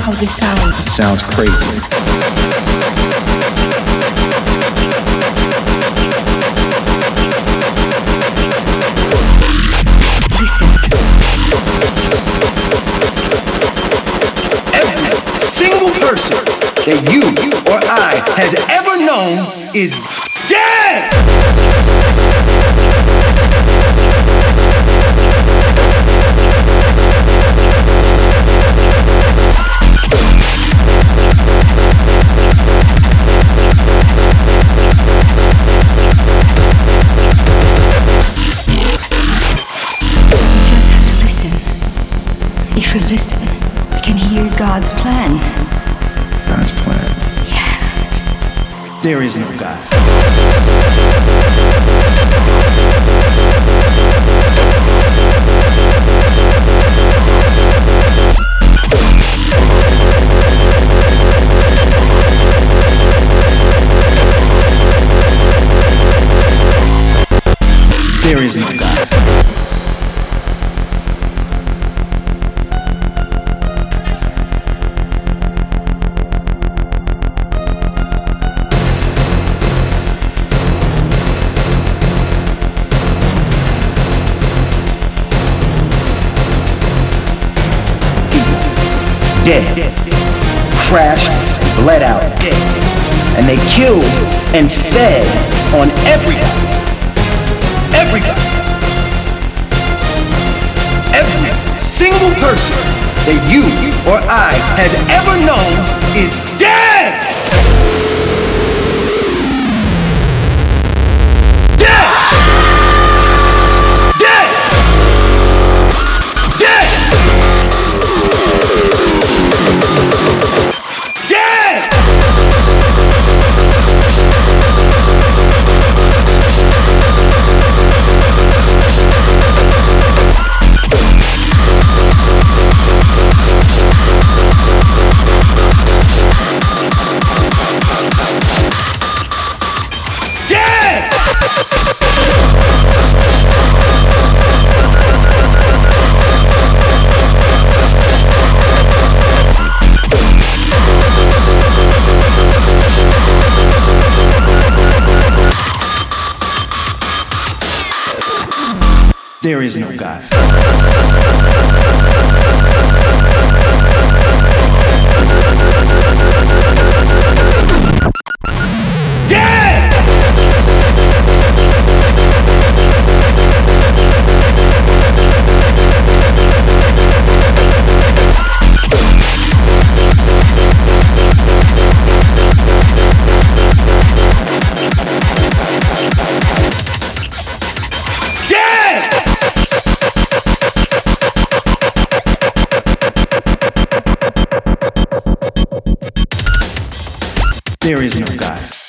how this sounds. It sounds crazy. Listen. Every single person that you or I has ever known is dead! If you listen, you can hear God's plan. God's plan. Yeah. There is no God. There is no God. Dead, crashed, bled out, and they killed and fed on everybody. Everybody. Every single person that you or I has ever known is dead. Dead. There is no God. There is no God.